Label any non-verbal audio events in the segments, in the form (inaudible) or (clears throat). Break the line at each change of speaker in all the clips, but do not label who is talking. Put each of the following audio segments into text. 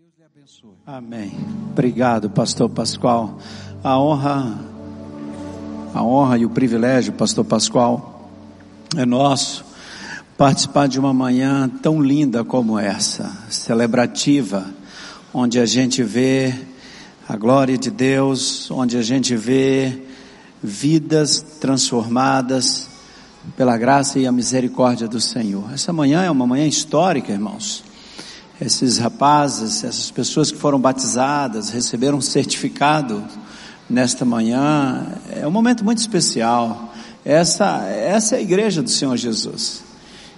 Deus lhe abençoe. Amém. Obrigado, pastor Pascoal. A honra, a honra e o privilégio, pastor Pascoal, é nosso participar de uma manhã tão linda como essa, celebrativa, onde a gente vê a glória de Deus, onde a gente vê vidas transformadas pela graça e a misericórdia do Senhor. Essa manhã é uma manhã histórica, irmãos esses rapazes, essas pessoas que foram batizadas, receberam um certificado nesta manhã. É um momento muito especial. Essa, essa é a igreja do Senhor Jesus.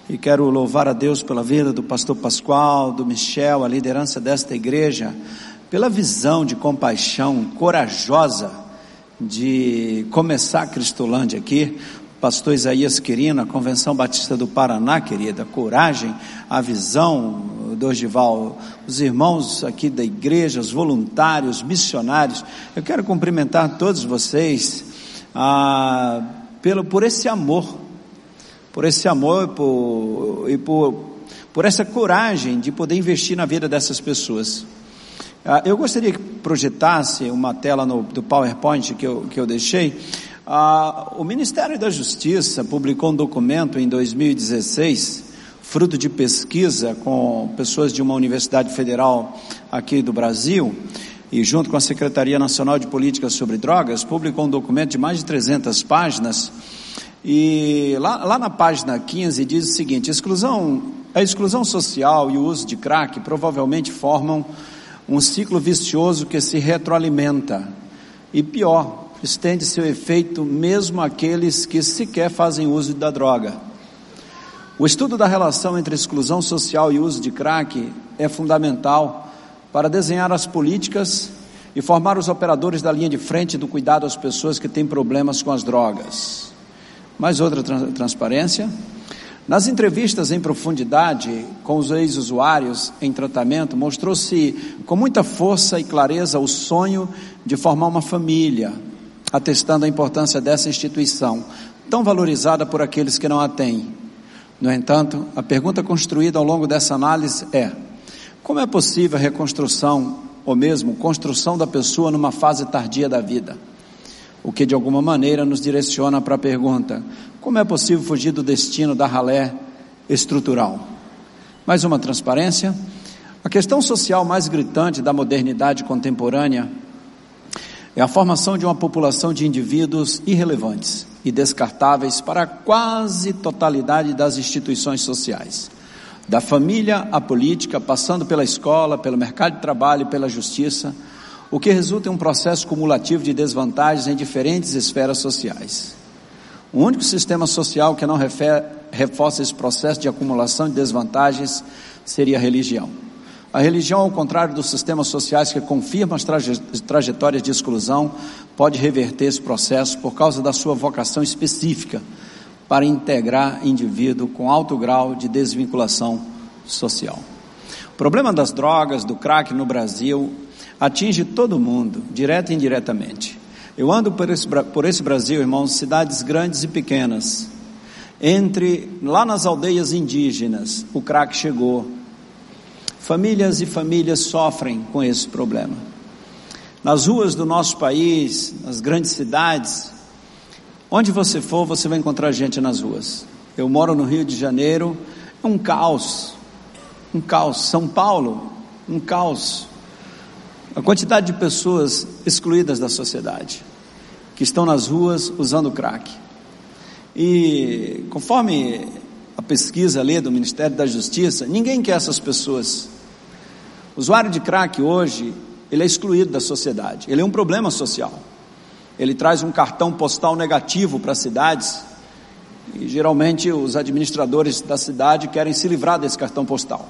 E quero louvar a Deus pela vida do pastor Pascoal, do Michel, a liderança desta igreja, pela visão de compaixão corajosa de começar a Cristolândia aqui pastor Isaías Quirino, a Convenção Batista do Paraná, querida, coragem, a visão do Ogival, os irmãos aqui da igreja, os voluntários, missionários, eu quero cumprimentar todos vocês ah, pelo, por esse amor, por esse amor por, e por, por essa coragem de poder investir na vida dessas pessoas. Ah, eu gostaria que projetasse uma tela no, do PowerPoint que eu, que eu deixei, ah, o Ministério da Justiça publicou um documento em 2016, fruto de pesquisa com pessoas de uma universidade federal aqui do Brasil, e junto com a Secretaria Nacional de Políticas sobre Drogas, publicou um documento de mais de 300 páginas. E lá, lá na página 15 diz o seguinte: exclusão, a exclusão social e o uso de crack provavelmente formam um ciclo vicioso que se retroalimenta. E pior, estende seu efeito mesmo àqueles que sequer fazem uso da droga. O estudo da relação entre exclusão social e uso de crack é fundamental para desenhar as políticas e formar os operadores da linha de frente do cuidado às pessoas que têm problemas com as drogas. Mais outra transparência. Nas entrevistas em profundidade com os ex-usuários em tratamento, mostrou-se com muita força e clareza o sonho de formar uma família, atestando a importância dessa instituição, tão valorizada por aqueles que não a têm. No entanto, a pergunta construída ao longo dessa análise é: como é possível a reconstrução, ou mesmo construção da pessoa numa fase tardia da vida? O que de alguma maneira nos direciona para a pergunta: como é possível fugir do destino da ralé estrutural? Mais uma transparência. A questão social mais gritante da modernidade contemporânea é a formação de uma população de indivíduos irrelevantes e descartáveis para a quase totalidade das instituições sociais, da família à política, passando pela escola, pelo mercado de trabalho e pela justiça, o que resulta em um processo cumulativo de desvantagens em diferentes esferas sociais. O único sistema social que não reforça esse processo de acumulação de desvantagens seria a religião. A religião, ao contrário dos sistemas sociais que confirmam as traje trajetórias de exclusão, pode reverter esse processo por causa da sua vocação específica para integrar indivíduo com alto grau de desvinculação social. O problema das drogas, do crack no Brasil, atinge todo mundo, direto e indiretamente. Eu ando por esse, por esse Brasil, irmãos, cidades grandes e pequenas. Entre lá nas aldeias indígenas, o crack chegou Famílias e famílias sofrem com esse problema. Nas ruas do nosso país, nas grandes cidades, onde você for, você vai encontrar gente nas ruas. Eu moro no Rio de Janeiro, é um caos, um caos. São Paulo, um caos. A quantidade de pessoas excluídas da sociedade, que estão nas ruas usando crack. E conforme a pesquisa ali do Ministério da Justiça, ninguém quer essas pessoas. O usuário de crack hoje, ele é excluído da sociedade, ele é um problema social. Ele traz um cartão postal negativo para as cidades e geralmente os administradores da cidade querem se livrar desse cartão postal.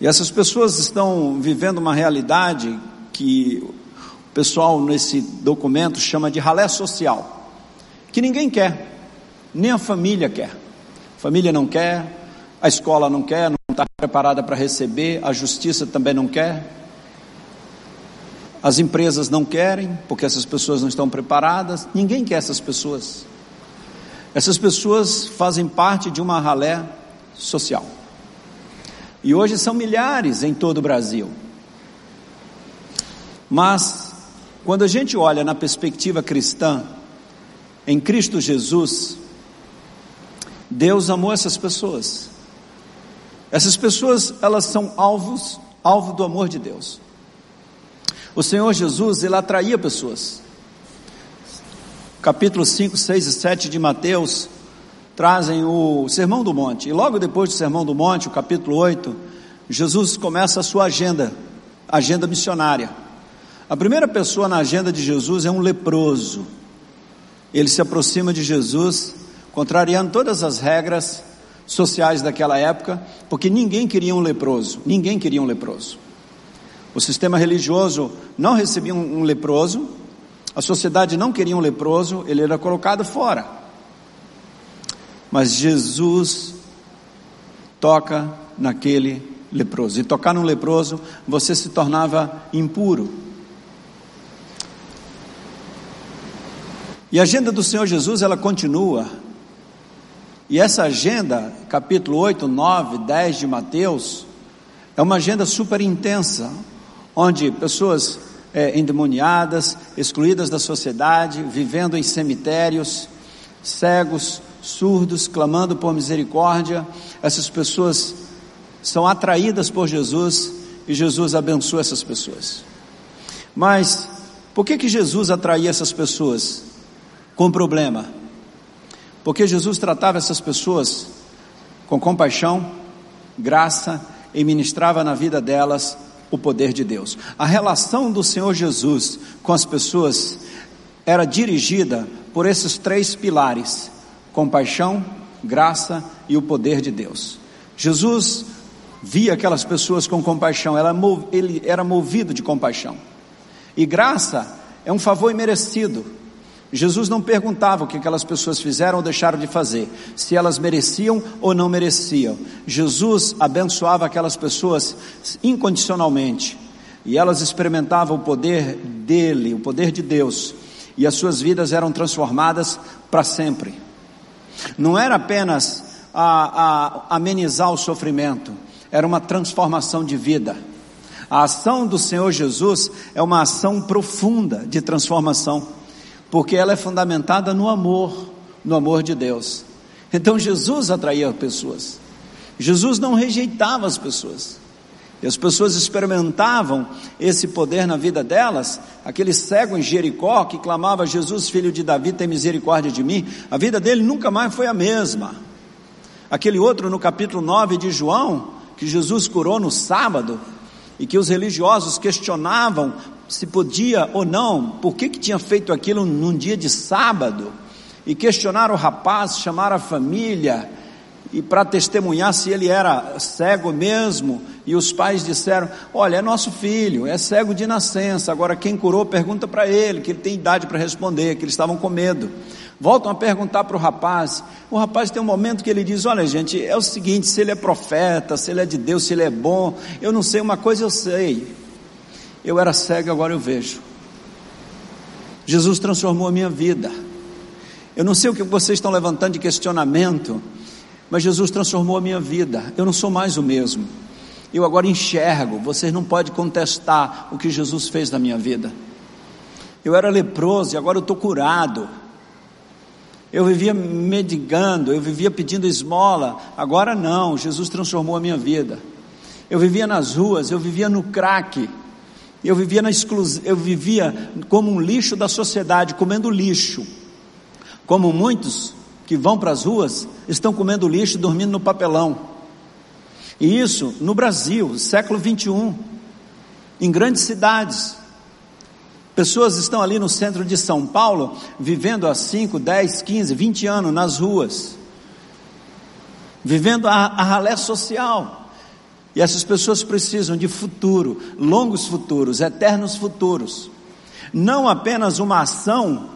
E essas pessoas estão vivendo uma realidade que o pessoal nesse documento chama de ralé social, que ninguém quer, nem a família quer. A família não quer, a escola não quer, preparada para receber, a justiça também não quer, as empresas não querem, porque essas pessoas não estão preparadas, ninguém quer essas pessoas. Essas pessoas fazem parte de uma ralé social. E hoje são milhares em todo o Brasil. Mas, quando a gente olha na perspectiva cristã, em Cristo Jesus, Deus amou essas pessoas. Essas pessoas, elas são alvos, alvo do amor de Deus. O Senhor Jesus, ele atraía pessoas. Capítulo 5, 6 e 7 de Mateus trazem o Sermão do Monte. E logo depois do Sermão do Monte, o capítulo 8, Jesus começa a sua agenda, agenda missionária. A primeira pessoa na agenda de Jesus é um leproso. Ele se aproxima de Jesus, contrariando todas as regras sociais daquela época, porque ninguém queria um leproso, ninguém queria um leproso. O sistema religioso não recebia um leproso, a sociedade não queria um leproso, ele era colocado fora. Mas Jesus toca naquele leproso. E tocar num leproso, você se tornava impuro. E a agenda do Senhor Jesus, ela continua. E essa agenda, capítulo 8, 9, 10 de Mateus, é uma agenda super intensa, onde pessoas é, endemoniadas, excluídas da sociedade, vivendo em cemitérios, cegos, surdos, clamando por misericórdia, essas pessoas são atraídas por Jesus e Jesus abençoa essas pessoas. Mas por que que Jesus atraía essas pessoas com problema? Porque Jesus tratava essas pessoas com compaixão, graça e ministrava na vida delas o poder de Deus. A relação do Senhor Jesus com as pessoas era dirigida por esses três pilares: compaixão, graça e o poder de Deus. Jesus via aquelas pessoas com compaixão, ele era movido de compaixão. E graça é um favor imerecido. Jesus não perguntava o que aquelas pessoas fizeram ou deixaram de fazer, se elas mereciam ou não mereciam. Jesus abençoava aquelas pessoas incondicionalmente, e elas experimentavam o poder dele, o poder de Deus, e as suas vidas eram transformadas para sempre. Não era apenas a, a, amenizar o sofrimento, era uma transformação de vida. A ação do Senhor Jesus é uma ação profunda de transformação porque ela é fundamentada no amor, no amor de Deus. Então Jesus atraía pessoas. Jesus não rejeitava as pessoas. E as pessoas experimentavam esse poder na vida delas. Aquele cego em Jericó que clamava: Jesus, filho de Davi, tem misericórdia de mim. A vida dele nunca mais foi a mesma. Aquele outro no capítulo 9 de João, que Jesus curou no sábado, e que os religiosos questionavam se podia ou não, por que, que tinha feito aquilo num dia de sábado, e questionaram o rapaz, chamaram a família, e para testemunhar se ele era cego mesmo, e os pais disseram: Olha, é nosso filho, é cego de nascença. Agora, quem curou, pergunta para ele, que ele tem idade para responder, que eles estavam com medo. Voltam a perguntar para o rapaz. O rapaz tem um momento que ele diz: Olha, gente, é o seguinte: se ele é profeta, se ele é de Deus, se ele é bom, eu não sei, uma coisa eu sei. Eu era cego, agora eu vejo. Jesus transformou a minha vida. Eu não sei o que vocês estão levantando de questionamento, mas Jesus transformou a minha vida. Eu não sou mais o mesmo. Eu agora enxergo. Vocês não podem contestar o que Jesus fez na minha vida. Eu era leproso e agora eu estou curado. Eu vivia mendigando, eu vivia pedindo esmola. Agora não, Jesus transformou a minha vida. Eu vivia nas ruas, eu vivia no crack. Eu vivia, na exclus... eu vivia como um lixo da sociedade, comendo lixo. Como muitos que vão para as ruas estão comendo lixo e dormindo no papelão. E isso no Brasil, século 21, em grandes cidades. Pessoas estão ali no centro de São Paulo, vivendo há 5, 10, 15, 20 anos nas ruas, vivendo a, a ralé social. E essas pessoas precisam de futuro, longos futuros, eternos futuros. Não apenas uma ação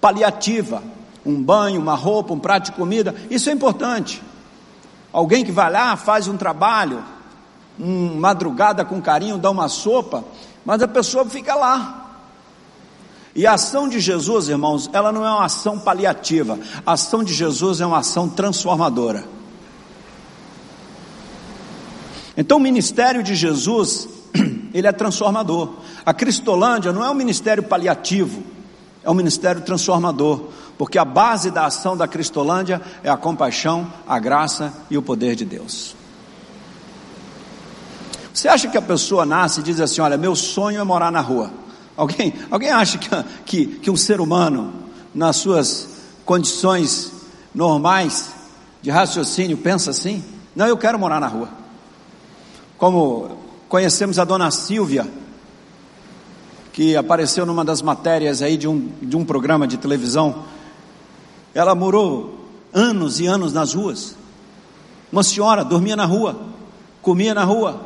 paliativa, um banho, uma roupa, um prato de comida, isso é importante. Alguém que vai lá, faz um trabalho, uma madrugada com carinho, dá uma sopa, mas a pessoa fica lá. E a ação de Jesus, irmãos, ela não é uma ação paliativa, a ação de Jesus é uma ação transformadora. Então o ministério de Jesus, (clears throat) ele é transformador. A Cristolândia não é um ministério paliativo, é um ministério transformador, porque a base da ação da Cristolândia é a compaixão, a graça e o poder de Deus. Você acha que a pessoa nasce e diz assim: Olha, meu sonho é morar na rua? Alguém, alguém acha que, que, que um ser humano, nas suas condições normais de raciocínio, pensa assim? Não, eu quero morar na rua. Como conhecemos a dona Silvia, que apareceu numa das matérias aí de um, de um programa de televisão, ela morou anos e anos nas ruas. Uma senhora dormia na rua, comia na rua,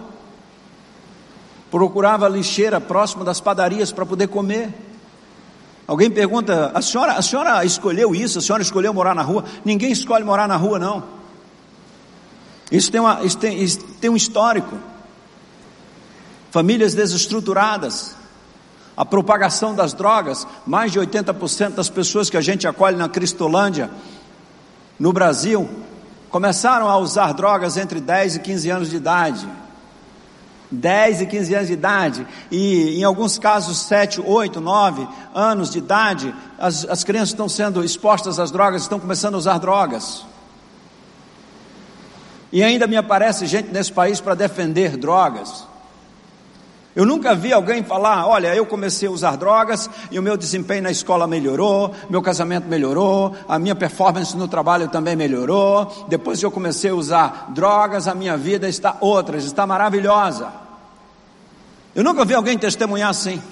procurava lixeira próximo das padarias para poder comer. Alguém pergunta: a senhora, a senhora escolheu isso? A senhora escolheu morar na rua? Ninguém escolhe morar na rua, não. Isso tem, uma, isso tem, isso tem um histórico. Famílias desestruturadas, a propagação das drogas, mais de 80% das pessoas que a gente acolhe na Cristolândia, no Brasil, começaram a usar drogas entre 10 e 15 anos de idade. 10 e 15 anos de idade, e em alguns casos 7, 8, 9 anos de idade, as, as crianças estão sendo expostas às drogas, estão começando a usar drogas. E ainda me aparece gente nesse país para defender drogas. Eu nunca vi alguém falar: olha, eu comecei a usar drogas e o meu desempenho na escola melhorou, meu casamento melhorou, a minha performance no trabalho também melhorou. Depois que eu comecei a usar drogas, a minha vida está outra, está maravilhosa. Eu nunca vi alguém testemunhar assim.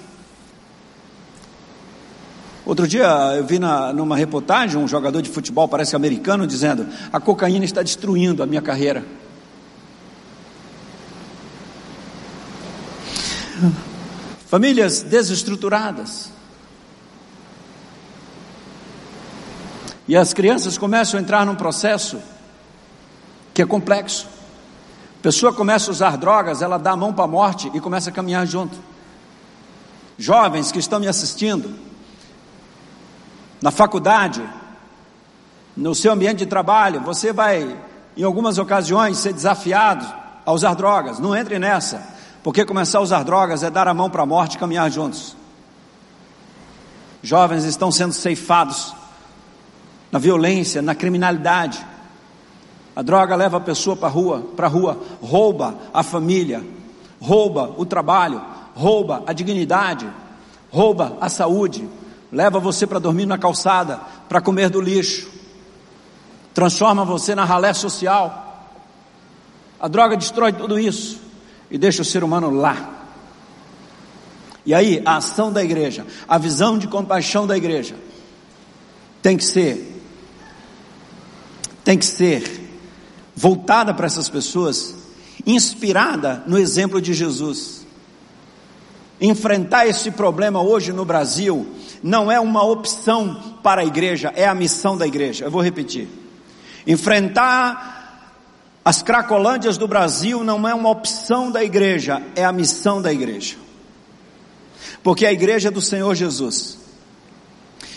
Outro dia eu vi na, numa reportagem um jogador de futebol, parece americano, dizendo: a cocaína está destruindo a minha carreira. Famílias desestruturadas. E as crianças começam a entrar num processo que é complexo. A pessoa começa a usar drogas, ela dá a mão para a morte e começa a caminhar junto. Jovens que estão me assistindo, na faculdade, no seu ambiente de trabalho, você vai, em algumas ocasiões, ser desafiado a usar drogas. Não entre nessa. Porque começar a usar drogas é dar a mão para a morte e caminhar juntos. Jovens estão sendo ceifados na violência, na criminalidade. A droga leva a pessoa para a rua, para rua, rouba a família, rouba o trabalho, rouba a dignidade, rouba a saúde, leva você para dormir na calçada, para comer do lixo, transforma você na ralé social. A droga destrói tudo isso e deixa o ser humano lá. E aí, a ação da igreja, a visão de compaixão da igreja, tem que ser, tem que ser voltada para essas pessoas, inspirada no exemplo de Jesus. Enfrentar esse problema hoje no Brasil não é uma opção para a igreja, é a missão da igreja. Eu vou repetir. Enfrentar as Cracolândias do Brasil não é uma opção da igreja, é a missão da igreja. Porque a igreja é do Senhor Jesus.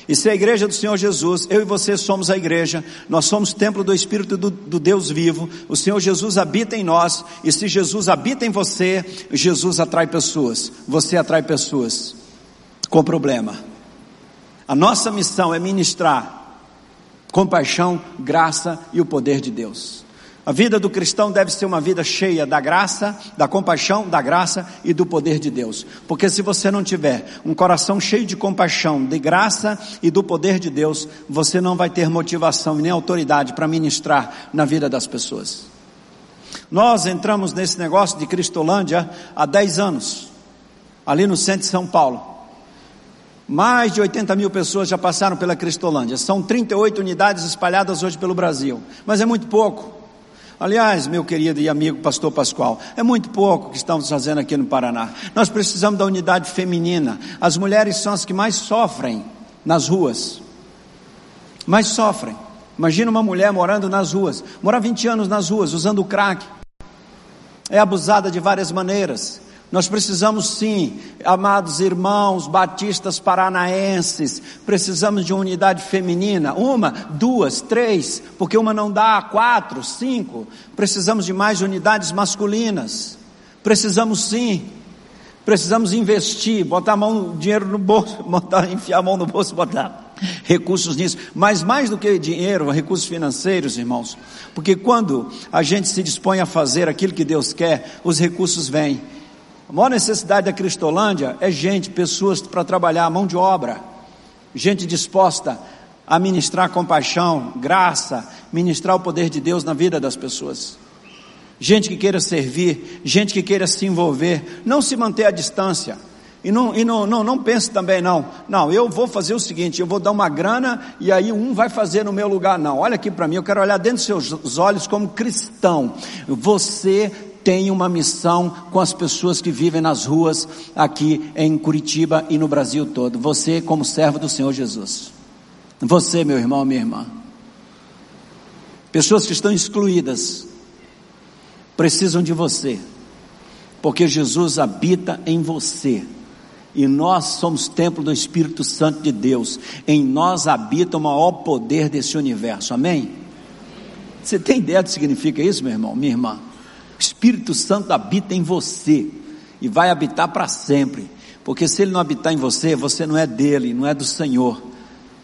E se a igreja é do Senhor Jesus, eu e você somos a igreja, nós somos templo do Espírito do, do, Deus vivo, o Senhor Jesus habita em nós, e se Jesus habita em você, Jesus atrai pessoas, você atrai pessoas com problema. A nossa missão é ministrar compaixão, graça e o poder de Deus. A vida do cristão deve ser uma vida cheia da graça, da compaixão, da graça e do poder de Deus. Porque se você não tiver um coração cheio de compaixão, de graça e do poder de Deus, você não vai ter motivação e nem autoridade para ministrar na vida das pessoas. Nós entramos nesse negócio de Cristolândia há 10 anos, ali no centro de São Paulo. Mais de 80 mil pessoas já passaram pela Cristolândia. São 38 unidades espalhadas hoje pelo Brasil. Mas é muito pouco. Aliás, meu querido e amigo pastor Pascoal, é muito pouco que estamos fazendo aqui no Paraná. Nós precisamos da unidade feminina. As mulheres são as que mais sofrem nas ruas. Mais sofrem. Imagina uma mulher morando nas ruas, mora 20 anos nas ruas, usando crack. É abusada de várias maneiras. Nós precisamos sim, amados irmãos batistas paranaenses, precisamos de uma unidade feminina, uma, duas, três, porque uma não dá, quatro, cinco. Precisamos de mais unidades masculinas. Precisamos sim. Precisamos investir, botar a mão, dinheiro no bolso, (laughs) botar, enfiar a mão no bolso, botar recursos nisso. Mas mais do que dinheiro, recursos financeiros, irmãos. Porque quando a gente se dispõe a fazer aquilo que Deus quer, os recursos vêm. A maior necessidade da Cristolândia é gente, pessoas para trabalhar, mão de obra, gente disposta a ministrar compaixão, graça, ministrar o poder de Deus na vida das pessoas. Gente que queira servir, gente que queira se envolver, não se manter à distância. E não, e não, não, não pense também, não. Não, eu vou fazer o seguinte: eu vou dar uma grana e aí um vai fazer no meu lugar. Não, olha aqui para mim, eu quero olhar dentro dos seus olhos como cristão. Você tem uma missão com as pessoas que vivem nas ruas aqui em Curitiba e no Brasil todo. Você, como servo do Senhor Jesus. Você, meu irmão, minha irmã. Pessoas que estão excluídas precisam de você, porque Jesus habita em você. E nós somos templo do Espírito Santo de Deus. Em nós habita o maior poder desse universo. Amém? Você tem ideia do que significa isso, meu irmão, minha irmã? O Espírito Santo habita em você e vai habitar para sempre. Porque se ele não habitar em você, você não é dele, não é do Senhor.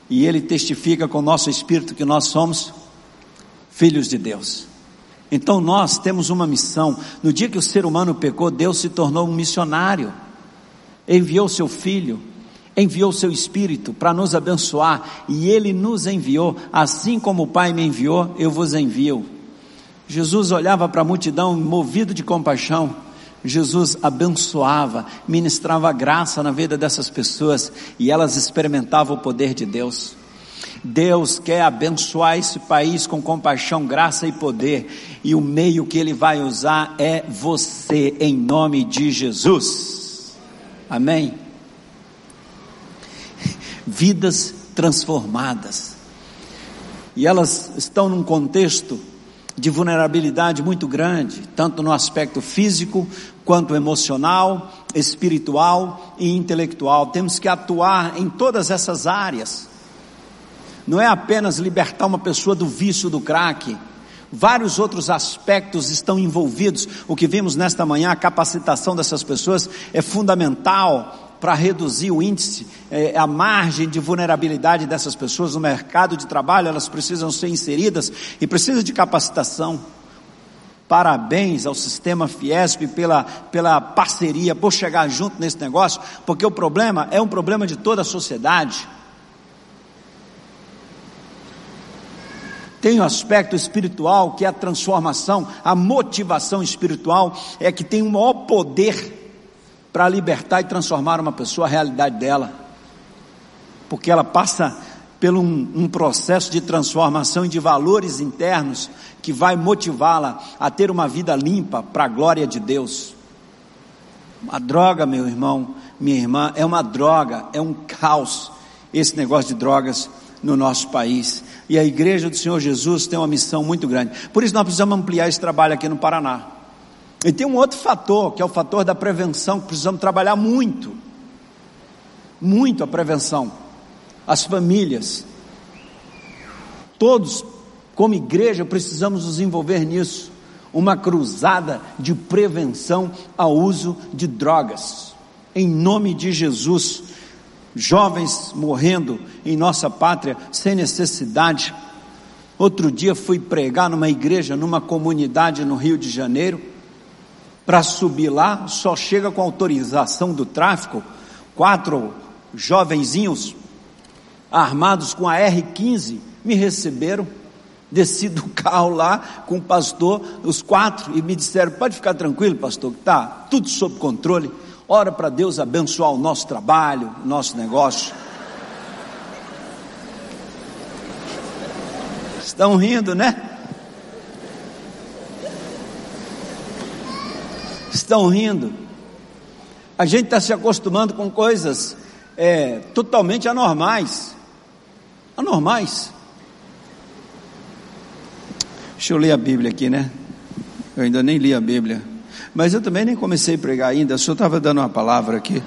E ele testifica com o nosso espírito que nós somos filhos de Deus. Então nós temos uma missão. No dia que o ser humano pecou, Deus se tornou um missionário. Enviou seu filho, enviou seu espírito para nos abençoar, e ele nos enviou, assim como o Pai me enviou, eu vos envio. Jesus olhava para a multidão movido de compaixão. Jesus abençoava, ministrava graça na vida dessas pessoas e elas experimentavam o poder de Deus. Deus quer abençoar esse país com compaixão, graça e poder, e o meio que Ele vai usar é você, em nome de Jesus. Amém? (laughs) Vidas transformadas, e elas estão num contexto de vulnerabilidade muito grande, tanto no aspecto físico, quanto emocional, espiritual e intelectual. Temos que atuar em todas essas áreas. Não é apenas libertar uma pessoa do vício do crack, vários outros aspectos estão envolvidos. O que vimos nesta manhã, a capacitação dessas pessoas é fundamental para reduzir o índice, é, a margem de vulnerabilidade dessas pessoas no mercado de trabalho, elas precisam ser inseridas e precisam de capacitação. Parabéns ao sistema Fiesp pela, pela parceria, por chegar junto nesse negócio, porque o problema é um problema de toda a sociedade. Tem o um aspecto espiritual, que é a transformação, a motivação espiritual, é que tem o maior poder para libertar e transformar uma pessoa a realidade dela, porque ela passa por um, um processo de transformação e de valores internos que vai motivá-la a ter uma vida limpa para a glória de Deus. A droga, meu irmão, minha irmã, é uma droga, é um caos esse negócio de drogas no nosso país. E a igreja do Senhor Jesus tem uma missão muito grande. Por isso nós precisamos ampliar esse trabalho aqui no Paraná. E tem um outro fator, que é o fator da prevenção, que precisamos trabalhar muito. Muito a prevenção. As famílias. Todos, como igreja, precisamos nos envolver nisso. Uma cruzada de prevenção ao uso de drogas. Em nome de Jesus. Jovens morrendo em nossa pátria sem necessidade. Outro dia fui pregar numa igreja, numa comunidade no Rio de Janeiro para subir lá, só chega com autorização do tráfico, quatro jovenzinhos armados com a R15 me receberam, desci do (laughs) carro lá com o pastor, os quatro, e me disseram: pode ficar tranquilo, pastor, que está tudo sob controle. Ora para Deus abençoar o nosso trabalho, o nosso negócio. Estão rindo, né? Estão rindo. A gente está se acostumando com coisas é, totalmente anormais. Anormais. Deixa eu ler a Bíblia aqui, né? Eu ainda nem li a Bíblia. Mas eu também nem comecei a pregar ainda, só estava dando uma palavra aqui.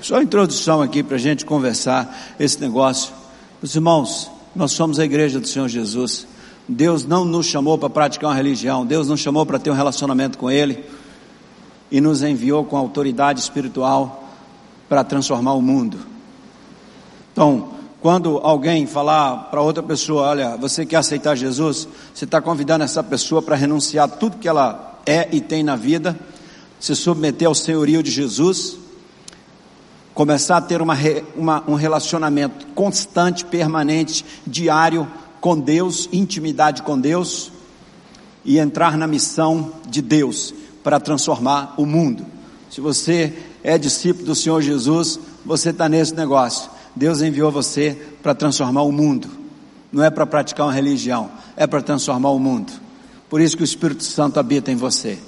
Só introdução aqui para a gente conversar esse negócio. Os irmãos, nós somos a igreja do Senhor Jesus. Deus não nos chamou para praticar uma religião, Deus nos chamou para ter um relacionamento com Ele e nos enviou com autoridade espiritual para transformar o mundo. Então, quando alguém falar para outra pessoa, olha, você quer aceitar Jesus, você está convidando essa pessoa para renunciar tudo que ela é e tem na vida, se submeter ao senhorio de Jesus, começar a ter uma, uma, um relacionamento constante, permanente, diário com Deus, intimidade com Deus, e entrar na missão de Deus para transformar o mundo. Se você é discípulo do Senhor Jesus, você está nesse negócio Deus enviou você para transformar o mundo. Não é para praticar uma religião, é para transformar o mundo. Por isso que o Espírito Santo habita em você.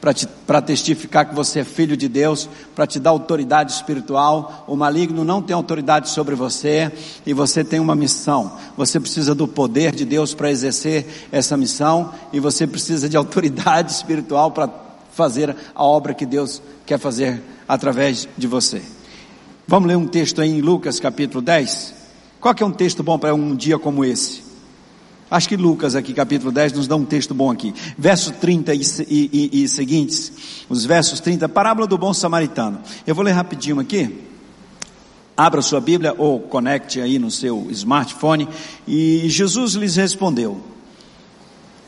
Para testificar que você é filho de Deus, para te dar autoridade espiritual. O maligno não tem autoridade sobre você e você tem uma missão. Você precisa do poder de Deus para exercer essa missão e você precisa de autoridade (laughs) espiritual para fazer a obra que Deus quer fazer através de você. Vamos ler um texto aí em Lucas capítulo 10? Qual que é um texto bom para um dia como esse? Acho que Lucas aqui capítulo 10 nos dá um texto bom aqui. Verso 30 e, e, e, seguintes, os versos 30, parábola do bom samaritano. Eu vou ler rapidinho aqui. Abra sua Bíblia ou conecte aí no seu smartphone. E Jesus lhes respondeu.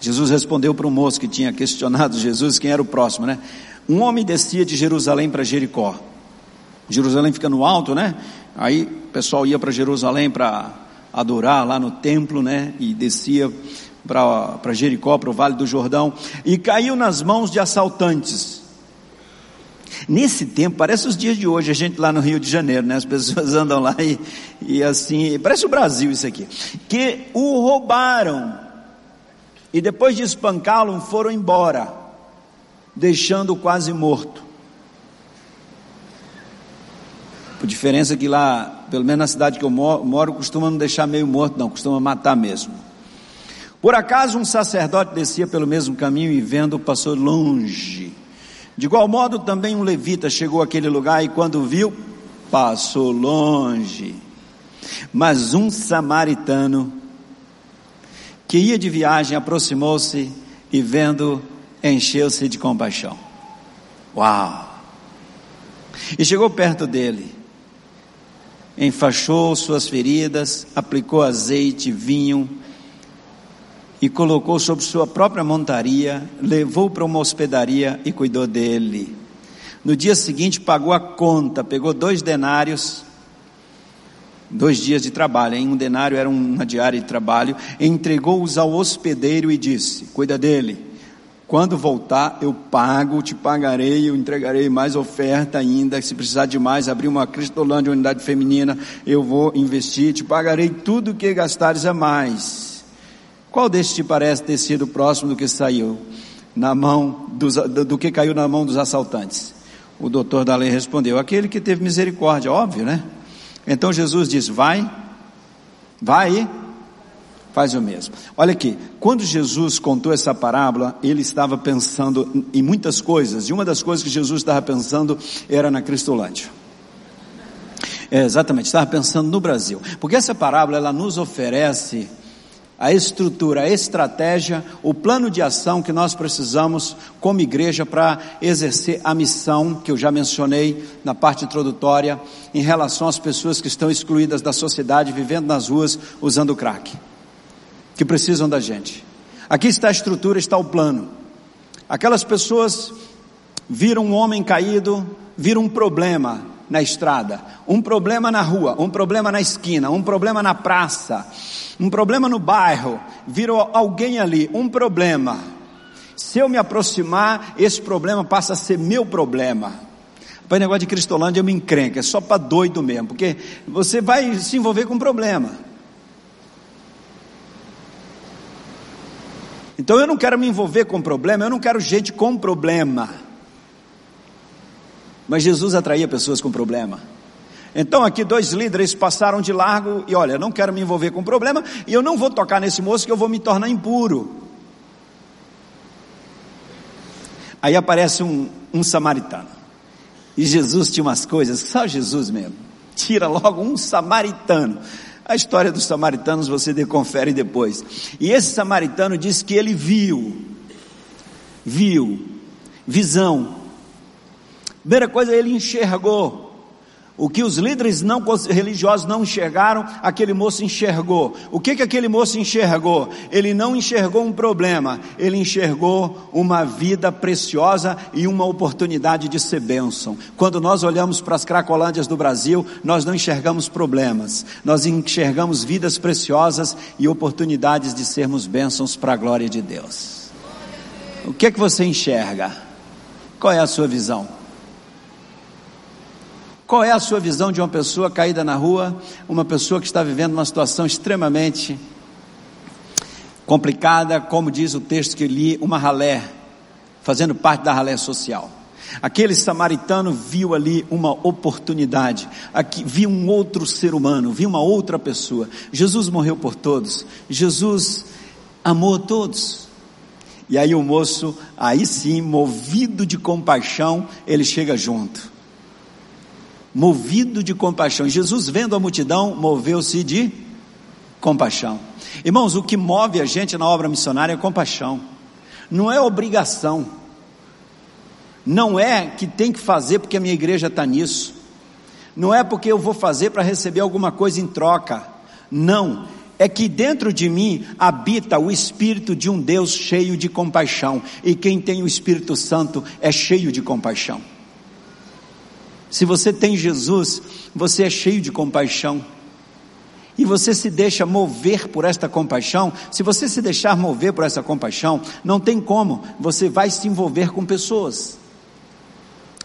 Jesus respondeu para um moço que tinha questionado Jesus quem era o próximo, né? Um homem descia de Jerusalém para Jericó Jerusalém fica no alto, né? Aí o pessoal ia para Jerusalém para adorar lá no templo, né? E descia para Jericó, para o Vale do Jordão, e caiu nas mãos de assaltantes. Nesse tempo, parece os dias de hoje, a gente lá no Rio de Janeiro, né? As pessoas (laughs) andam lá e, e assim, parece o Brasil isso aqui, que o roubaram e depois de espancá-lo foram embora, deixando-o quase morto. Por diferença que lá, pelo menos na cidade que eu moro, costuma não deixar meio morto, não, costuma matar mesmo. Por acaso um sacerdote descia pelo mesmo caminho e vendo passou longe. De igual modo também um levita chegou àquele lugar e quando viu, passou longe. Mas um samaritano que ia de viagem aproximou-se e vendo encheu-se de compaixão. Uau! E chegou perto dele enfaixou suas feridas, aplicou azeite, vinho e colocou sobre sua própria montaria, levou para uma hospedaria e cuidou dele. No dia seguinte pagou a conta, pegou dois denários, dois dias de trabalho, em um denário era uma diária de trabalho, entregou-os ao hospedeiro e disse: Cuida dele quando voltar, eu pago, te pagarei, eu entregarei mais oferta ainda. Se precisar de mais, abrir uma Cristolândia, unidade feminina, eu vou investir, te pagarei tudo o que gastares a mais. Qual destes te parece ter sido próximo do que saiu na mão dos, do, do que caiu na mão dos assaltantes? O doutor da lei respondeu: aquele que teve misericórdia, óbvio, né? Então Jesus diz: vai, vai faz o mesmo. Olha aqui, quando Jesus contou essa parábola, ele estava pensando em muitas coisas, e uma das coisas que Jesus estava pensando era na Cristolândia. É, exatamente, estava pensando no Brasil, porque essa parábola ela nos oferece a estrutura, a estratégia, o plano de ação que nós precisamos como igreja para exercer a missão que eu já mencionei na parte introdutória em relação às pessoas que estão excluídas da sociedade, vivendo nas ruas usando crack que precisam da gente. Aqui está a estrutura, está o plano. Aquelas pessoas viram um homem caído, viram um problema na estrada, um problema na rua, um problema na esquina, um problema na praça, um problema no bairro, viram alguém ali, um problema. Se eu me aproximar, esse problema passa a ser meu problema. Para negócio de Cristolândia eu me encrenca, é só para doido mesmo, porque você vai se envolver com um problema. Então eu não quero me envolver com problema, eu não quero gente com problema. Mas Jesus atraía pessoas com problema. Então aqui dois líderes passaram de largo e olha, não quero me envolver com problema e eu não vou tocar nesse moço que eu vou me tornar impuro. Aí aparece um, um samaritano. E Jesus tinha umas coisas, só Jesus mesmo. Tira logo um samaritano. A história dos samaritanos você confere depois. E esse samaritano diz que ele viu, viu, visão. Primeira coisa, ele enxergou. O que os líderes não religiosos não enxergaram, aquele moço enxergou. O que que aquele moço enxergou? Ele não enxergou um problema, ele enxergou uma vida preciosa e uma oportunidade de ser bênção. Quando nós olhamos para as cracolândias do Brasil, nós não enxergamos problemas, nós enxergamos vidas preciosas e oportunidades de sermos bênçãos para a glória de Deus. O que que você enxerga? Qual é a sua visão? Qual é a sua visão de uma pessoa caída na rua, uma pessoa que está vivendo uma situação extremamente complicada, como diz o texto que li, uma ralé, fazendo parte da ralé social. Aquele samaritano viu ali uma oportunidade, aqui, viu um outro ser humano, viu uma outra pessoa. Jesus morreu por todos, Jesus amou todos. E aí o moço, aí sim, movido de compaixão, ele chega junto movido de compaixão. Jesus, vendo a multidão, moveu-se de compaixão. Irmãos, o que move a gente na obra missionária é compaixão, não é obrigação, não é que tem que fazer porque a minha igreja está nisso, não é porque eu vou fazer para receber alguma coisa em troca, não, é que dentro de mim habita o espírito de um Deus cheio de compaixão, e quem tem o Espírito Santo é cheio de compaixão. Se você tem Jesus, você é cheio de compaixão. E você se deixa mover por esta compaixão, se você se deixar mover por essa compaixão, não tem como, você vai se envolver com pessoas.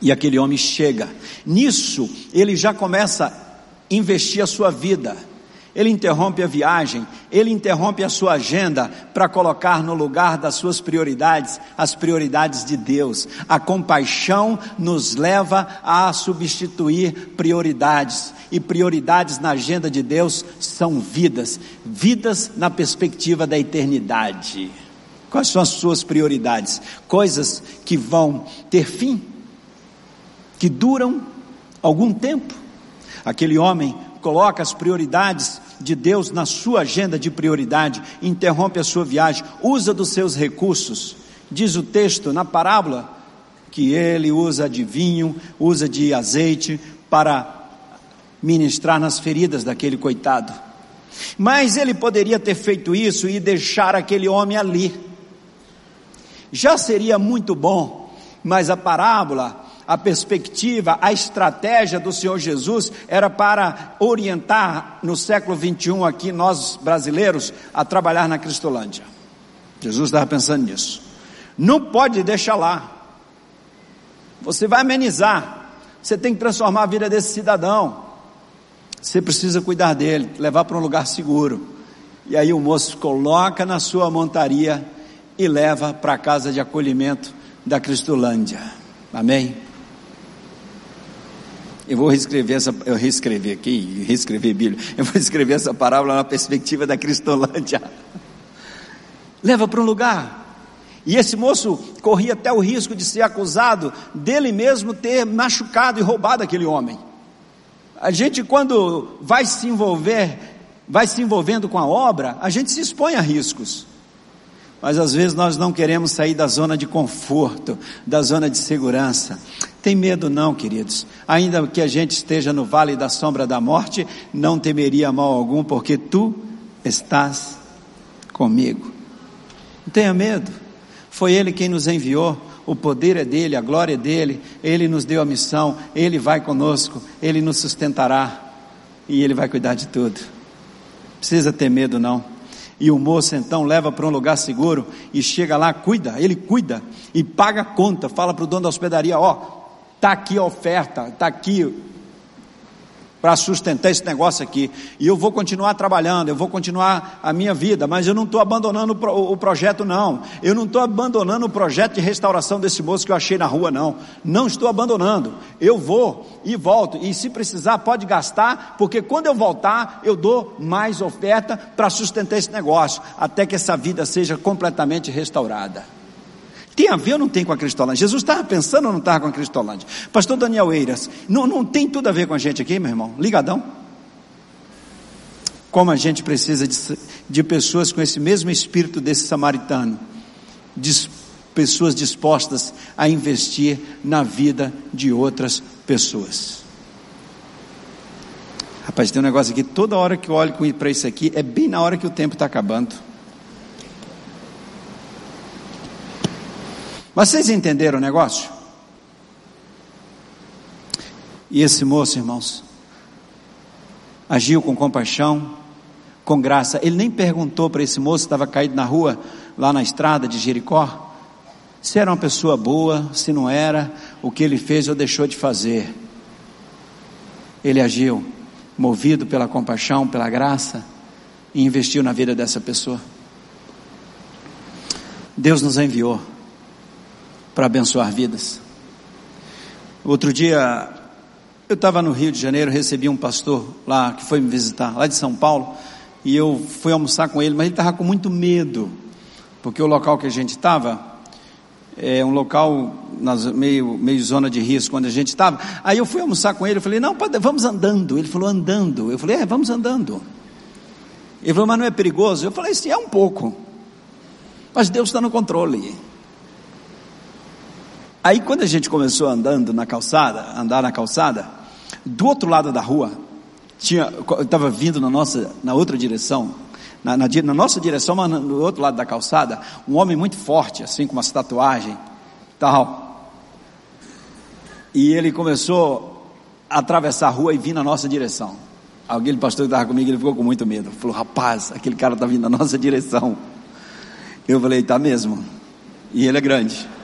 E aquele homem chega. Nisso, ele já começa a investir a sua vida ele interrompe a viagem, ele interrompe a sua agenda para colocar no lugar das suas prioridades as prioridades de Deus. A compaixão nos leva a substituir prioridades, e prioridades na agenda de Deus são vidas, vidas na perspectiva da eternidade. Quais são as suas prioridades? Coisas que vão ter fim, que duram algum tempo. Aquele homem coloca as prioridades de Deus na sua agenda de prioridade, interrompe a sua viagem, usa dos seus recursos. Diz o texto na parábola que ele usa de vinho, usa de azeite para ministrar nas feridas daquele coitado. Mas ele poderia ter feito isso e deixar aquele homem ali. Já seria muito bom, mas a parábola a perspectiva, a estratégia do Senhor Jesus era para orientar no século 21 aqui nós brasileiros a trabalhar na Cristolândia. Jesus estava pensando nisso. Não pode deixar lá. Você vai amenizar. Você tem que transformar a vida desse cidadão. Você precisa cuidar dele, levar para um lugar seguro. E aí o moço coloca na sua montaria e leva para a casa de acolhimento da Cristolândia. Amém? Eu vou reescrever essa, eu reescrever aqui, reescrever Bíblia. Eu vou escrever essa parábola na perspectiva da Cristolândia. Leva para um lugar. E esse moço corria até o risco de ser acusado dele mesmo ter machucado e roubado aquele homem. A gente quando vai se envolver, vai se envolvendo com a obra, a gente se expõe a riscos. Mas às vezes nós não queremos sair da zona de conforto, da zona de segurança. Tem medo não, queridos. Ainda que a gente esteja no vale da sombra da morte, não temeria mal algum, porque tu estás comigo. Não tenha medo. Foi Ele quem nos enviou. O poder é dele, a glória é dele. Ele nos deu a missão. Ele vai conosco. Ele nos sustentará. E Ele vai cuidar de tudo. Precisa ter medo não. E o moço então leva para um lugar seguro e chega lá, cuida, ele cuida e paga a conta, fala para o dono da hospedaria, ó, Está aqui a oferta, está aqui para sustentar esse negócio aqui. E eu vou continuar trabalhando, eu vou continuar a minha vida, mas eu não estou abandonando o, pro, o, projeto, não. Eu não estou abandonando o projeto de restauração desse moço que eu achei na rua, não. Não estou abandonando. Eu vou e volto. E se precisar, pode gastar, porque quando eu voltar, eu dou mais oferta para sustentar esse negócio, até que essa vida seja completamente restaurada. Tem a ver ou não tem com a Cristolândia? Jesus estava pensando ou não estava com a Cristolândia? Pastor Daniel Eiras, não, não tem tudo a ver com a gente aqui, meu irmão? Ligadão? Como a gente precisa de, de pessoas com esse mesmo espírito desse samaritano, de pessoas dispostas a investir na vida de outras pessoas. Rapaz, tem um negócio aqui, toda hora que eu olho para isso aqui, é bem na hora que o tempo está acabando. Mas vocês entenderam o negócio? E esse moço, irmãos, agiu com compaixão, com graça. Ele nem perguntou para esse moço que estava caído na rua, lá na estrada de Jericó, se era uma pessoa boa, se não era, o que ele fez ou deixou de fazer. Ele agiu movido pela compaixão, pela graça, e investiu na vida dessa pessoa. Deus nos enviou para abençoar vidas. Outro dia, eu estava no Rio de Janeiro, recebi um pastor lá que foi me visitar, lá de São Paulo, e eu fui almoçar com ele, mas ele estava com muito medo, porque o local que a gente estava é um local nas, meio, meio zona de risco onde a gente estava. Aí eu fui almoçar com ele, eu falei, não, pode, vamos andando. Ele falou, andando. Eu falei, é, vamos andando. Ele falou, mas não é perigoso? Eu falei, sim, é um pouco. Mas Deus está no controle. Aí quando a gente começou andando na calçada, andar na calçada, do outro lado da rua, tinha, estava vindo na nossa, na outra direção, na, na, na nossa direção, mas no outro lado da calçada, um homem muito forte, assim, com uma tatuagem, tal. E ele começou a atravessar a rua e vir na nossa direção. Alguém, pastor que estava comigo, ele ficou com muito medo. Falou, rapaz, aquele cara está vindo na nossa direção. Eu falei, tá mesmo. E ele é grande.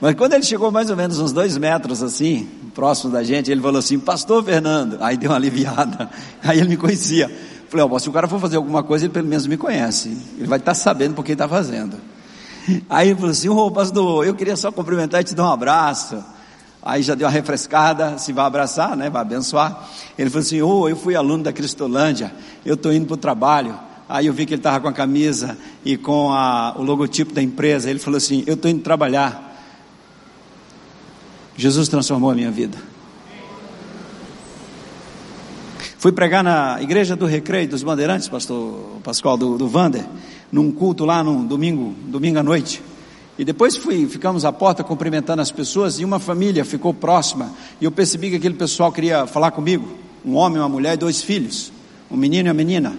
Mas quando ele chegou mais ou menos uns dois metros assim, próximo da gente, ele falou assim, pastor Fernando. Aí deu uma aliviada. (laughs) Aí ele me conhecia. Falei, ó, se o cara for fazer alguma coisa, ele pelo menos me conhece. Ele vai estar sabendo por que está fazendo. (laughs) Aí ele falou assim, ô pastor, eu queria só cumprimentar e te dar um abraço. Aí já deu uma refrescada, se vai abraçar, né? Vai abençoar. Ele falou assim, ô, oh, eu fui aluno da Cristolândia, eu estou indo para o trabalho. Aí eu vi que ele estava com a camisa e com a, o logotipo da empresa. Ele falou assim, eu estou indo trabalhar. Jesus transformou a minha vida. Fui pregar na igreja do Recreio dos Bandeirantes, pastor Pascoal do, do Vander, num culto lá num domingo, domingo à noite. E depois fui, ficamos à porta cumprimentando as pessoas e uma família ficou próxima. E eu percebi que aquele pessoal queria falar comigo. Um homem, uma mulher e dois filhos. Um menino e uma menina.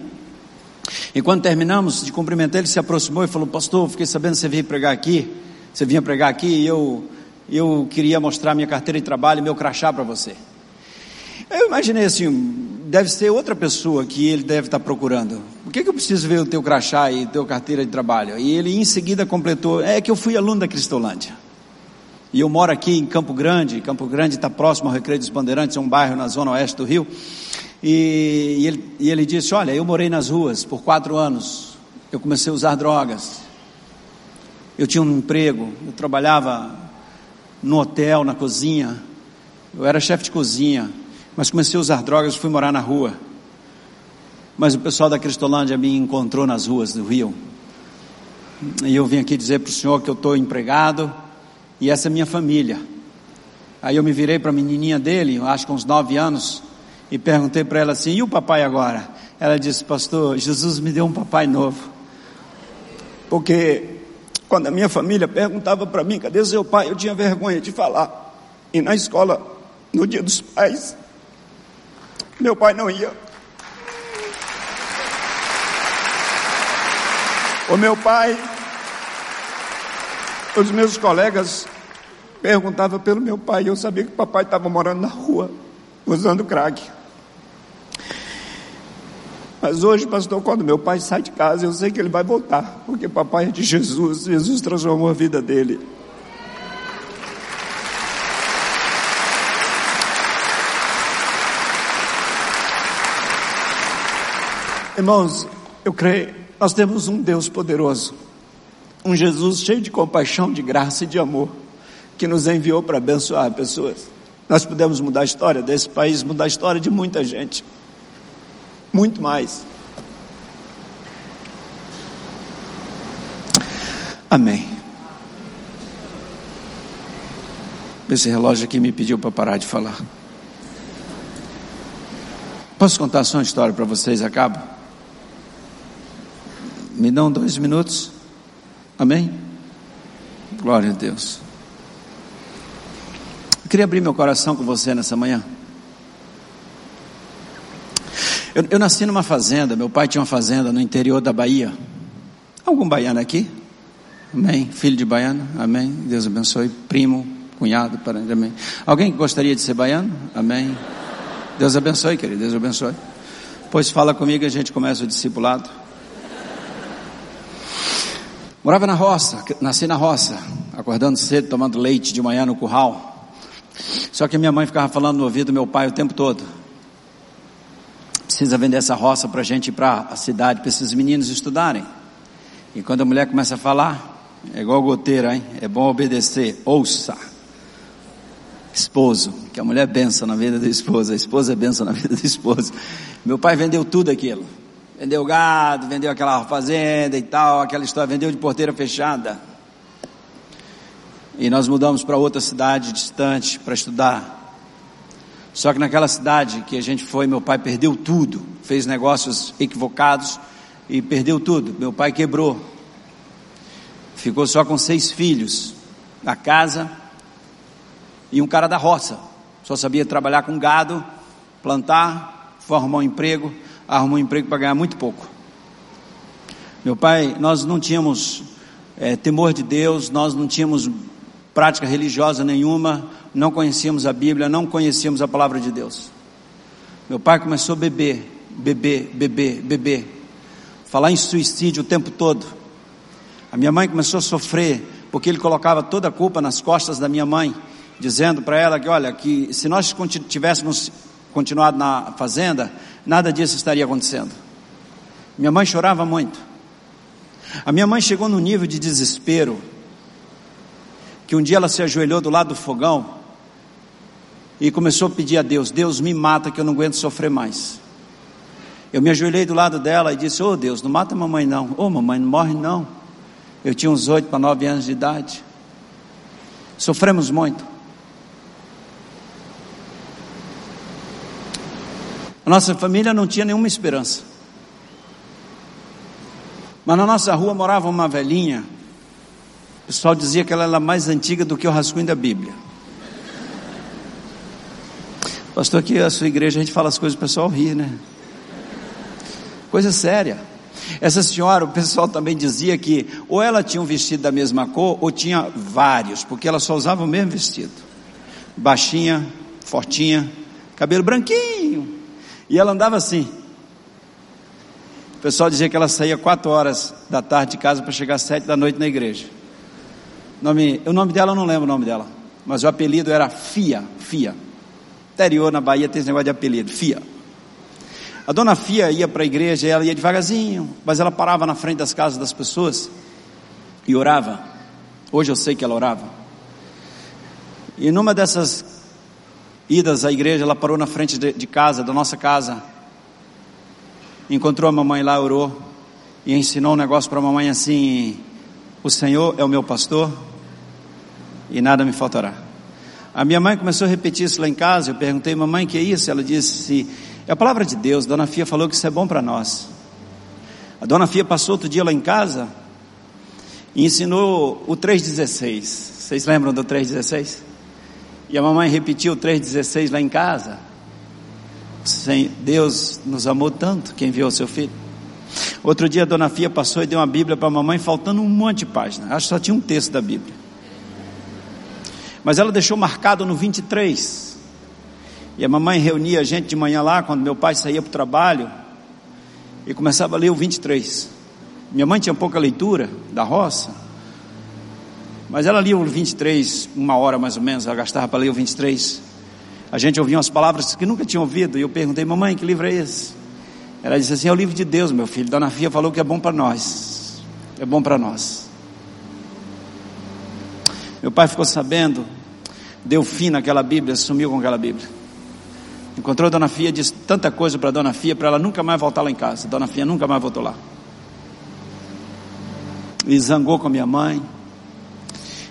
E quando terminamos de cumprimentar, ele se aproximou e falou: Pastor, fiquei sabendo que você veio pregar aqui. Você vinha pregar aqui e eu, eu queria mostrar minha carteira de trabalho meu crachá para você. Eu imaginei assim, deve ser outra pessoa que ele deve estar procurando. Por que, que eu preciso ver o teu crachá e teu carteira de trabalho? E ele em seguida completou, é que eu fui aluno da Cristolândia. E eu moro aqui em Campo Grande, Campo Grande está próximo ao Recreio dos Bandeirantes, é um bairro na zona oeste do Rio. E, e, ele, e ele disse, olha, eu morei nas ruas por quatro anos, eu comecei a usar drogas, eu tinha um emprego, eu trabalhava no hotel, na cozinha, eu era chefe de cozinha, mas comecei a usar drogas e fui morar na rua. Mas o pessoal da Cristolândia me encontrou nas ruas do Rio. E eu vim aqui dizer para o senhor que eu estou empregado e essa é minha família. Aí eu me virei para a menininha dele, acho que uns nove anos, e perguntei para ela assim: e o papai agora? Ela disse: Pastor, Jesus me deu um papai novo. Porque quando a minha família perguntava para mim: cadê seu pai? Eu tinha vergonha de falar. E na escola, no dia dos pais, meu pai não ia. O meu pai, os meus colegas perguntavam pelo meu pai, eu sabia que o papai estava morando na rua, usando crack. Mas hoje, pastor, quando meu pai sai de casa, eu sei que ele vai voltar, porque papai é de Jesus, Jesus transformou a vida dele. Irmãos, eu creio, nós temos um Deus poderoso, um Jesus cheio de compaixão, de graça e de amor, que nos enviou para abençoar pessoas. Nós podemos mudar a história desse país, mudar a história de muita gente. Muito mais. Amém. Esse relógio aqui me pediu para parar de falar. Posso contar só uma história para vocês? Acabo. Me dão dois minutos. Amém? Glória a Deus. Eu queria abrir meu coração com você nessa manhã. Eu, eu, nasci numa fazenda, meu pai tinha uma fazenda no interior da Bahia. Algum baiano aqui? Amém. Filho de baiano? Amém. Deus abençoe. Primo, cunhado, parente, amém. Alguém que gostaria de ser baiano? Amém. Deus abençoe, querido. Deus abençoe. Pois fala comigo e a gente começa o discipulado. Morava na roça, nasci na roça, acordando cedo, tomando leite de manhã no curral. Só que minha mãe ficava falando no ouvido do meu pai o tempo todo precisa vender essa roça para a gente ir para a cidade, para esses meninos estudarem. E quando a mulher começa a falar, é igual goteira, hein? É bom obedecer, ouça. Esposo, que a mulher benção na vida da esposa, a esposa é benção na vida do esposo. Meu pai vendeu tudo aquilo. Vendeu gado, vendeu aquela fazenda e tal, aquela história, vendeu de porteira fechada. E nós mudamos para outra cidade distante para estudar. Só que naquela cidade que a gente foi, meu pai perdeu tudo, fez negócios equivocados e perdeu tudo. Meu pai quebrou. Ficou só com seis filhos na casa e um cara da roça. Só sabia trabalhar com gado, plantar, formar um emprego, arrumou um emprego para ganhar muito pouco. Meu pai, nós não tínhamos é, temor de Deus, nós não tínhamos prática religiosa nenhuma, não conhecíamos a Bíblia, não conhecíamos a palavra de Deus. Meu pai começou a beber, beber, beber, beber, falar em suicídio o tempo todo. A minha mãe começou a sofrer, porque ele colocava toda a culpa nas costas da minha mãe, dizendo para ela que, olha, que se nós tivéssemos continuado na fazenda, nada disso estaria acontecendo. Minha mãe chorava muito. A minha mãe chegou no nível de desespero que um dia ela se ajoelhou do lado do fogão e começou a pedir a Deus: Deus me mata que eu não aguento sofrer mais. Eu me ajoelhei do lado dela e disse: Oh Deus, não mata a mamãe não. Oh mamãe, não morre não. Eu tinha uns oito para nove anos de idade. Sofremos muito. A nossa família não tinha nenhuma esperança. Mas na nossa rua morava uma velhinha o pessoal dizia que ela era mais antiga do que o rascunho da Bíblia. Pastor, aqui a sua igreja a gente fala as coisas, o pessoal ri, né? Coisa séria. Essa senhora, o pessoal também dizia que ou ela tinha um vestido da mesma cor ou tinha vários, porque ela só usava o mesmo vestido. Baixinha, fortinha, cabelo branquinho. E ela andava assim. O pessoal dizia que ela saía quatro horas da tarde de casa para chegar às sete da noite na igreja. Nome, o nome dela eu não lembro o nome dela, mas o apelido era Fia, Fia. Interior na Bahia tem esse negócio de apelido, Fia. A dona Fia ia para a igreja, ela ia devagarzinho, mas ela parava na frente das casas das pessoas e orava. Hoje eu sei que ela orava. E numa dessas idas à igreja, ela parou na frente de, de casa, da nossa casa. Encontrou a mamãe lá, orou e ensinou um negócio para a mamãe assim: O Senhor é o meu pastor, e nada me faltará. A minha mãe começou a repetir isso lá em casa. Eu perguntei, mamãe, que é isso? Ela disse: É a palavra de Deus. Dona Fia falou que isso é bom para nós. A dona Fia passou outro dia lá em casa e ensinou o 3,16. Vocês lembram do 3,16? E a mamãe repetiu o 3,16 lá em casa. Deus nos amou tanto que enviou seu filho. Outro dia a dona Fia passou e deu uma Bíblia para a mamãe, faltando um monte de páginas. Acho que só tinha um texto da Bíblia. Mas ela deixou marcado no 23. E a mamãe reunia a gente de manhã lá, quando meu pai saía para o trabalho, e começava a ler o 23. Minha mãe tinha pouca leitura da roça, mas ela lia o 23, uma hora mais ou menos, ela gastava para ler o 23. A gente ouvia umas palavras que nunca tinha ouvido, e eu perguntei, mamãe, que livro é esse? Ela disse assim: é o livro de Deus, meu filho. Dona Fia falou que é bom para nós. É bom para nós. Meu pai ficou sabendo, deu fim naquela Bíblia, sumiu com aquela Bíblia. Encontrou a Dona Fia, disse tanta coisa para a Dona Fia, para ela nunca mais voltar lá em casa. A Dona Fia nunca mais voltou lá. E zangou com a minha mãe.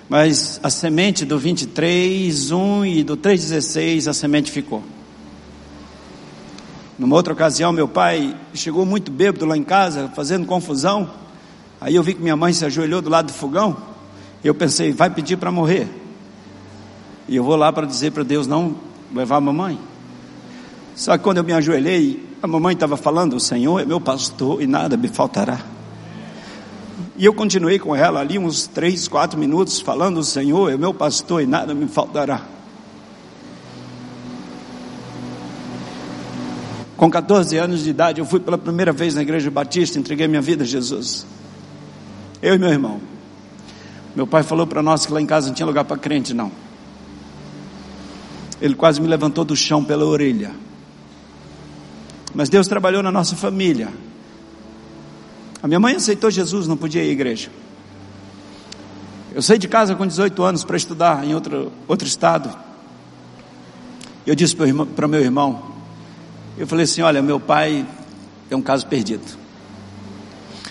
Mas a semente do 23, 1 e do 3,16, a semente ficou. Numa outra ocasião, meu pai chegou muito bêbado lá em casa, fazendo confusão. Aí eu vi que minha mãe se ajoelhou do lado do fogão. Eu pensei, vai pedir para morrer. E eu vou lá para dizer para Deus não levar a mamãe. Só que quando eu me ajoelhei, a mamãe estava falando: O Senhor é meu pastor e nada me faltará. E eu continuei com ela ali uns três, quatro minutos, falando: O Senhor é meu pastor e nada me faltará. Com 14 anos de idade, eu fui pela primeira vez na igreja batista, entreguei minha vida a Jesus. Eu e meu irmão. Meu pai falou para nós que lá em casa não tinha lugar para crente, não. Ele quase me levantou do chão pela orelha. Mas Deus trabalhou na nossa família. A minha mãe aceitou Jesus, não podia ir à igreja. Eu saí de casa com 18 anos para estudar em outro, outro estado. Eu disse para meu irmão, eu falei assim: olha, meu pai é um caso perdido.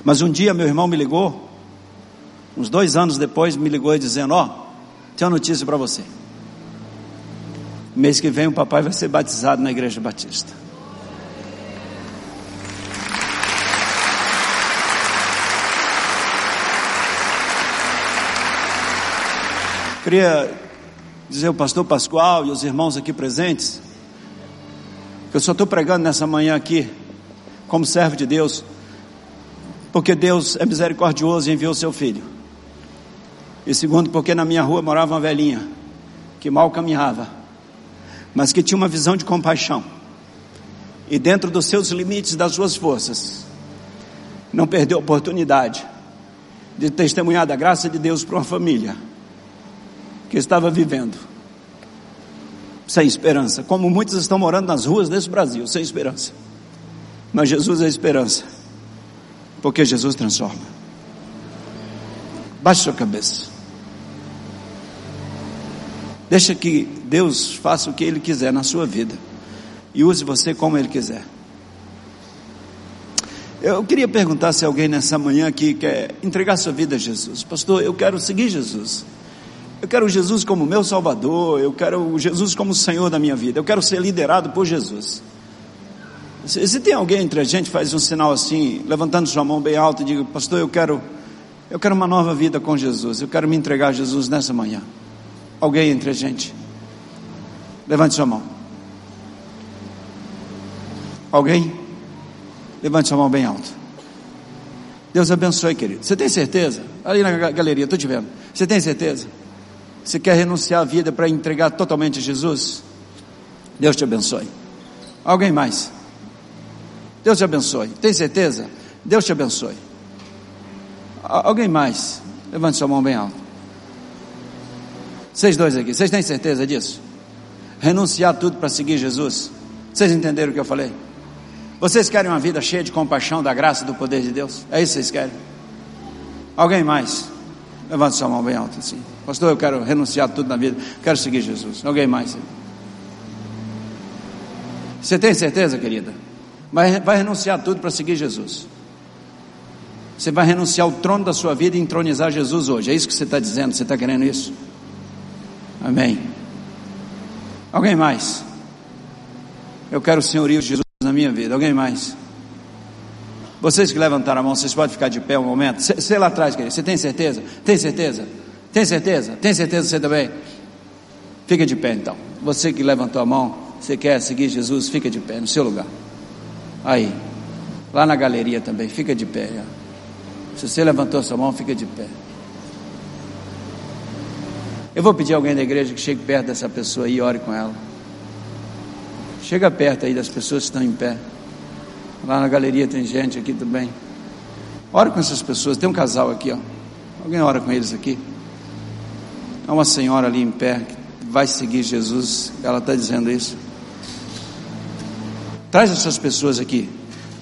Mas um dia meu irmão me ligou, uns dois anos depois, me ligou dizendo: Ó, oh, uma notícia para você. Mês que vem o papai vai ser batizado na igreja batista. Queria dizer ao pastor Pascoal e os irmãos aqui presentes eu só estou pregando nessa manhã aqui, como servo de Deus, porque Deus é misericordioso e enviou seu filho. E segundo, porque na minha rua morava uma velhinha, que mal caminhava, mas que tinha uma visão de compaixão. E dentro dos seus limites, das suas forças, não perdeu a oportunidade de testemunhar da graça de Deus para uma família que estava vivendo sem esperança, como muitos estão morando nas ruas desse Brasil, sem esperança. Mas Jesus é esperança, porque Jesus transforma. Baixe sua cabeça. Deixa que Deus faça o que Ele quiser na sua vida e use você como Ele quiser. Eu queria perguntar se alguém nessa manhã aqui quer entregar sua vida a Jesus. Pastor, eu quero seguir Jesus. Eu quero Jesus como meu Salvador, eu quero Jesus como Senhor da minha vida, eu quero ser liderado por Jesus. Se, se tem alguém entre a gente, faz um sinal assim, levantando sua mão bem alta e diga, pastor, eu quero, eu quero uma nova vida com Jesus, eu quero me entregar a Jesus nessa manhã. Alguém entre a gente? Levante sua mão. Alguém? Levante sua mão bem alta. Deus abençoe, querido. Você tem certeza? Ali na galeria, estou te vendo. Você tem certeza? Você quer renunciar à vida para entregar totalmente a Jesus? Deus te abençoe. Alguém mais? Deus te abençoe. Tem certeza? Deus te abençoe. Alguém mais? Levante sua mão bem alto. Vocês dois aqui, vocês têm certeza disso? Renunciar tudo para seguir Jesus? Vocês entenderam o que eu falei? Vocês querem uma vida cheia de compaixão, da graça e do poder de Deus? É isso que vocês querem? Alguém mais? Levante sua mão bem alta assim. Pastor, eu quero renunciar tudo na vida, quero seguir Jesus. Alguém mais? Você tem certeza, querida? Vai, vai renunciar tudo para seguir Jesus. Você vai renunciar ao trono da sua vida e entronizar Jesus hoje. É isso que você está dizendo? Você está querendo isso? Amém. Alguém mais? Eu quero o senhorio de Jesus na minha vida. Alguém mais? Vocês que levantaram a mão, vocês podem ficar de pé um momento? Você lá atrás, querido, você tem certeza? Tem certeza? Tem certeza? Tem certeza você também? Fica de pé então. Você que levantou a mão, você quer seguir Jesus, fica de pé no seu lugar. Aí, lá na galeria também, fica de pé. Se você levantou sua mão, fica de pé. Eu vou pedir alguém da igreja que chegue perto dessa pessoa e ore com ela. Chega perto aí das pessoas que estão em pé. Lá na galeria tem gente aqui também. Ora com essas pessoas. Tem um casal aqui, ó. Alguém ora com eles aqui? Há uma senhora ali em pé que vai seguir Jesus, ela está dizendo isso. Traz essas pessoas aqui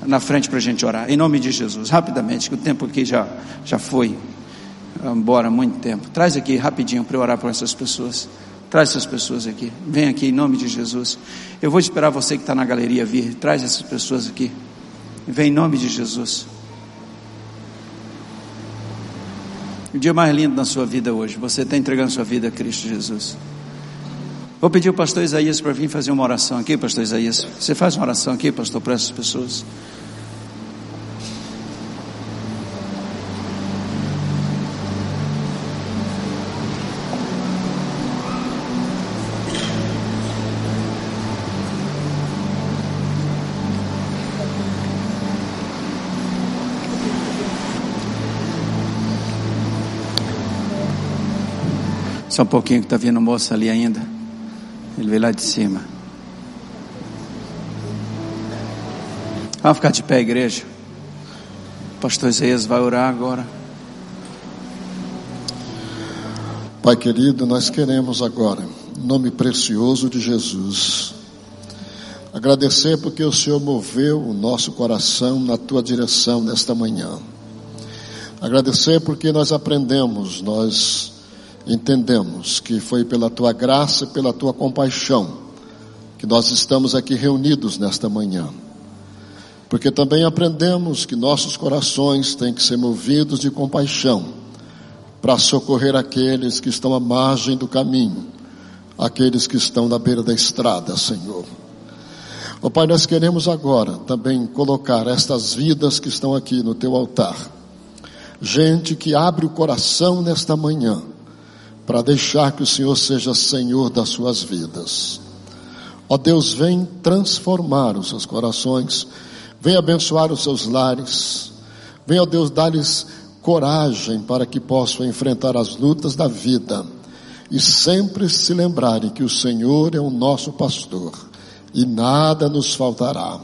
na frente para a gente orar, em nome de Jesus, rapidamente, que o tempo aqui já, já foi embora há muito tempo. Traz aqui rapidinho para orar por essas pessoas. Traz essas pessoas aqui. Vem aqui em nome de Jesus. Eu vou esperar você que está na galeria vir. Traz essas pessoas aqui. Vem em nome de Jesus. O dia mais lindo na sua vida hoje. Você está entregando sua vida a Cristo Jesus. Vou pedir o pastor Isaías para vir fazer uma oração aqui, pastor Isaías. Você faz uma oração aqui, pastor, para essas pessoas. Só um pouquinho que está vindo moça ali ainda. Ele veio lá de cima. Vamos ficar de pé, igreja. O pastor Isaías vai orar agora.
Pai querido, nós queremos agora, em nome precioso de Jesus, agradecer porque o Senhor moveu o nosso coração na tua direção nesta manhã. Agradecer porque nós aprendemos, nós entendemos que foi pela tua graça e pela tua compaixão que nós estamos aqui reunidos nesta manhã. Porque também aprendemos que nossos corações têm que ser movidos de compaixão para socorrer aqueles que estão à margem do caminho, aqueles que estão na beira da estrada, Senhor. Ó oh, Pai, nós queremos agora também colocar estas vidas que estão aqui no teu altar. Gente que abre o coração nesta manhã para deixar que o Senhor seja Senhor das suas vidas. Ó Deus, vem transformar os seus corações, vem abençoar os seus lares, vem, ó Deus, dar-lhes coragem para que possam enfrentar as lutas da vida e sempre se lembrarem que o Senhor é o nosso pastor e nada nos faltará.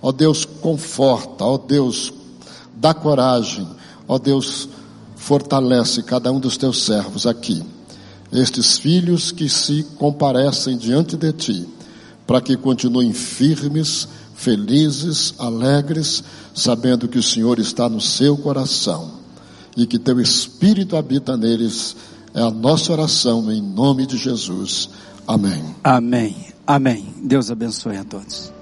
Ó Deus, conforta, ó Deus, dá coragem, ó Deus, fortalece cada um dos teus servos aqui, estes filhos que se comparecem diante de ti, para que continuem firmes, felizes, alegres, sabendo que o Senhor está no seu coração e que teu Espírito habita neles. É a nossa oração em nome de Jesus. Amém.
Amém. Amém. Deus abençoe a todos.